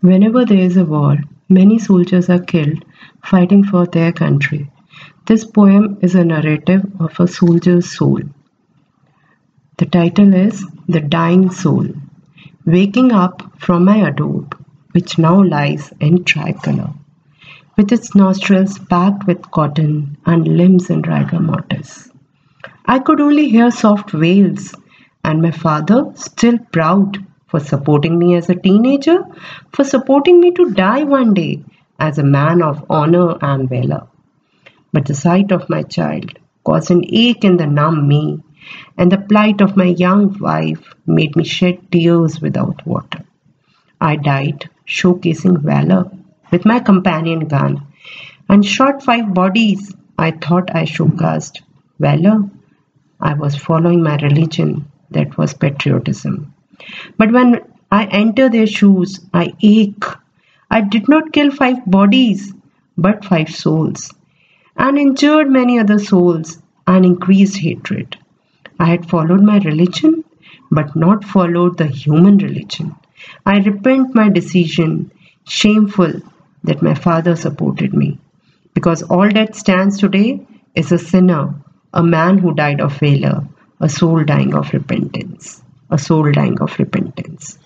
Whenever there is a war, many soldiers are killed fighting for their country. This poem is a narrative of a soldier's soul. The title is The Dying Soul. Waking up from my Adobe, which now lies in tricolor, with its nostrils packed with cotton and limbs in rigor mortis. I could only hear soft wails, and my father, still proud, for supporting me as a teenager, for supporting me to die one day as a man of honor and valor. But the sight of my child caused an ache in the numb me, and the plight of my young wife made me shed tears without water. I died showcasing valor with my companion gun and shot five bodies. I thought I showcased valor. I was following my religion, that was patriotism. But when I enter their shoes, I ache. I did not kill five bodies, but five souls, and injured many other souls, and increased hatred. I had followed my religion, but not followed the human religion. I repent my decision, shameful that my father supported me, because all that stands today is a sinner, a man who died of failure, a soul dying of repentance a soul dying of repentance.